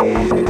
Música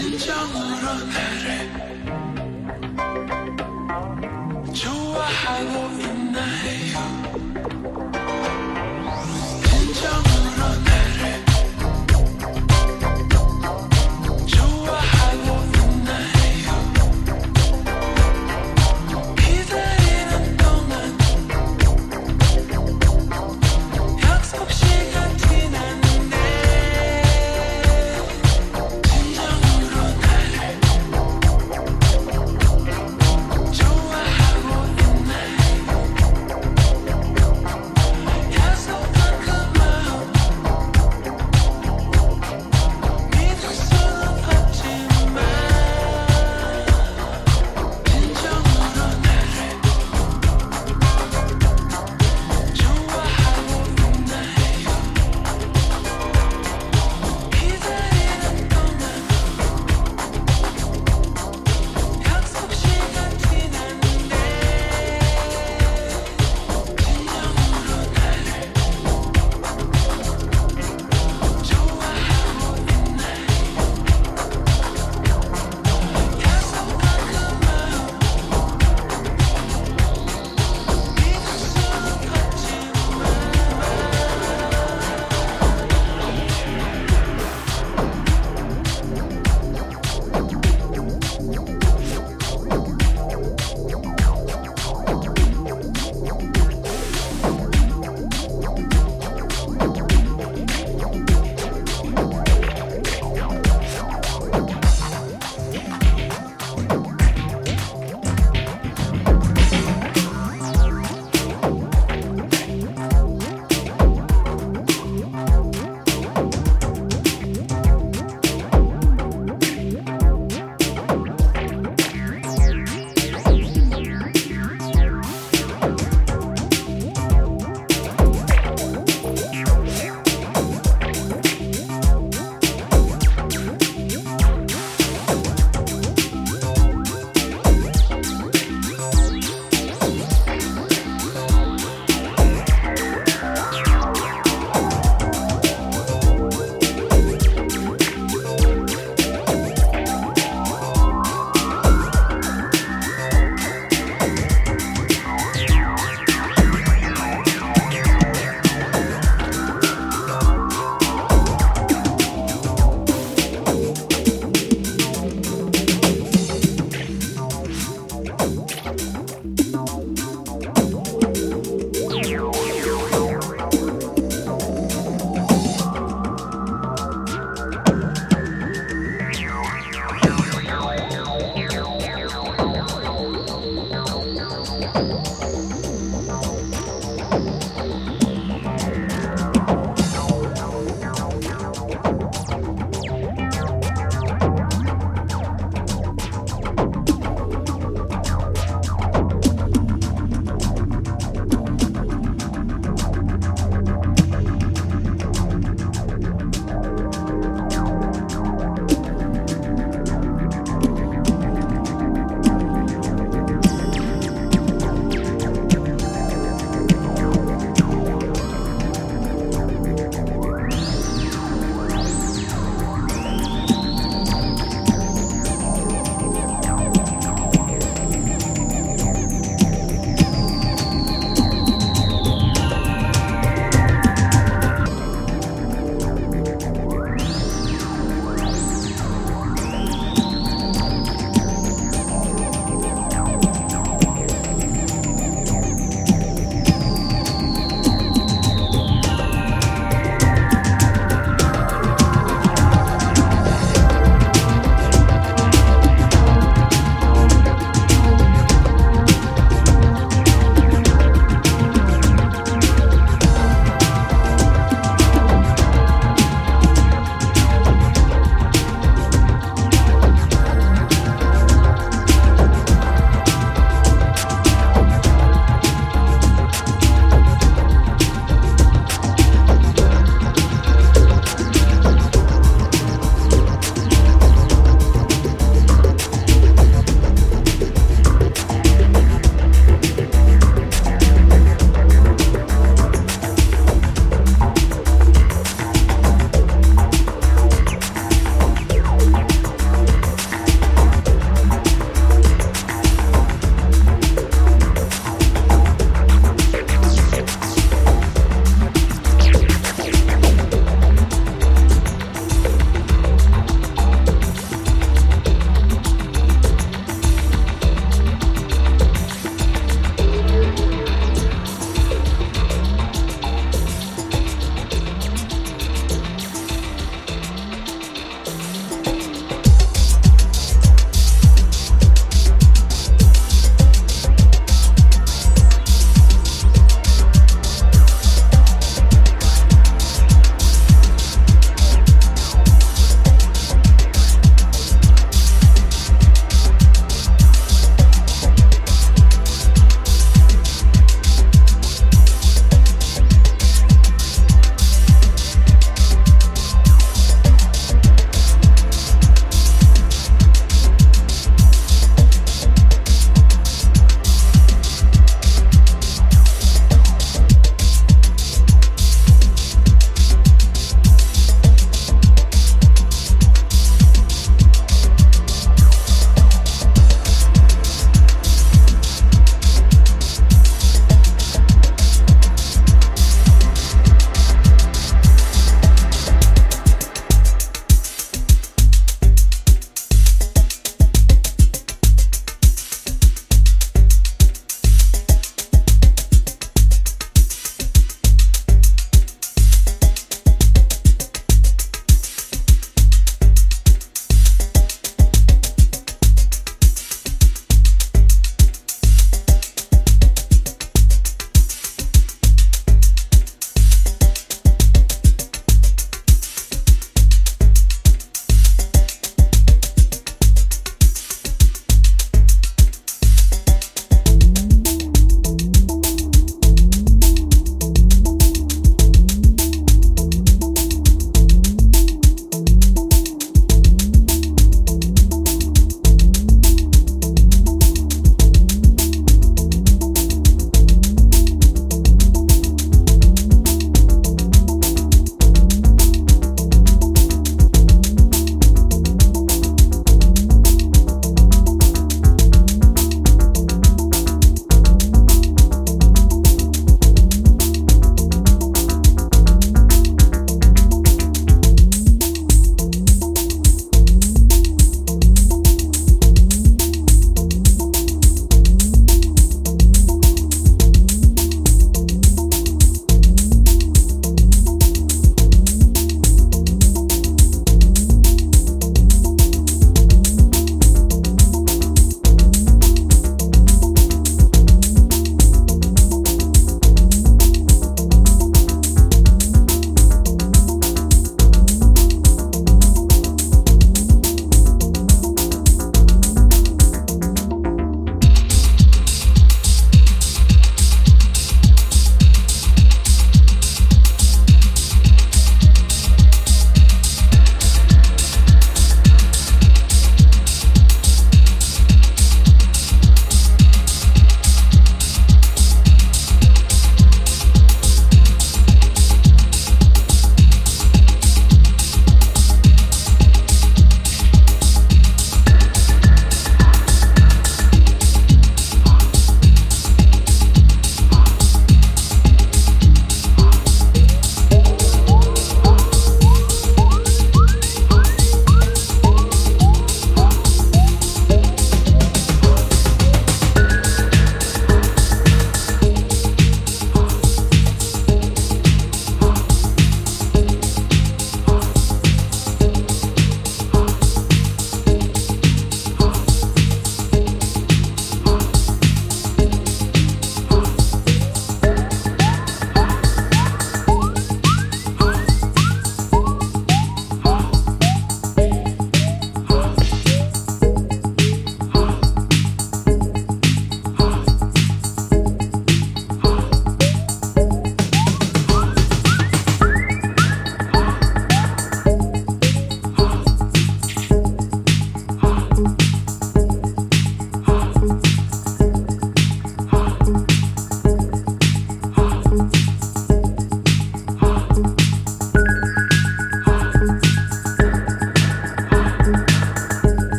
진정으로 나를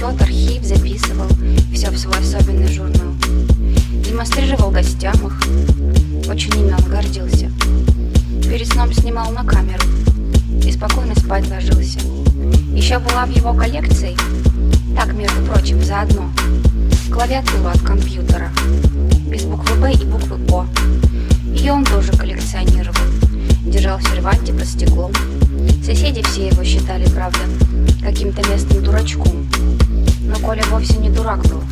Учет, архив, записывал все в свой особенный журнал. Демонстрировал гостям их. Очень ими он гордился. Перед сном снимал на камеру и спокойно спать ложился. Еще была в его коллекции, так, между прочим, заодно, клавиатура от компьютера, без буквы Б и буквы О. Ее он тоже коллекционировал, держал в серванте под стеклом. Соседи все его считали, правда, каким-то местным дурачком. Коля вовсе не дурак был,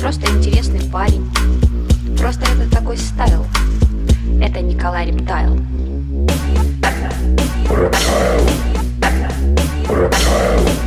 просто интересный парень. Просто это такой стайл. Это Николай Рептайл. Reptile. Reptile.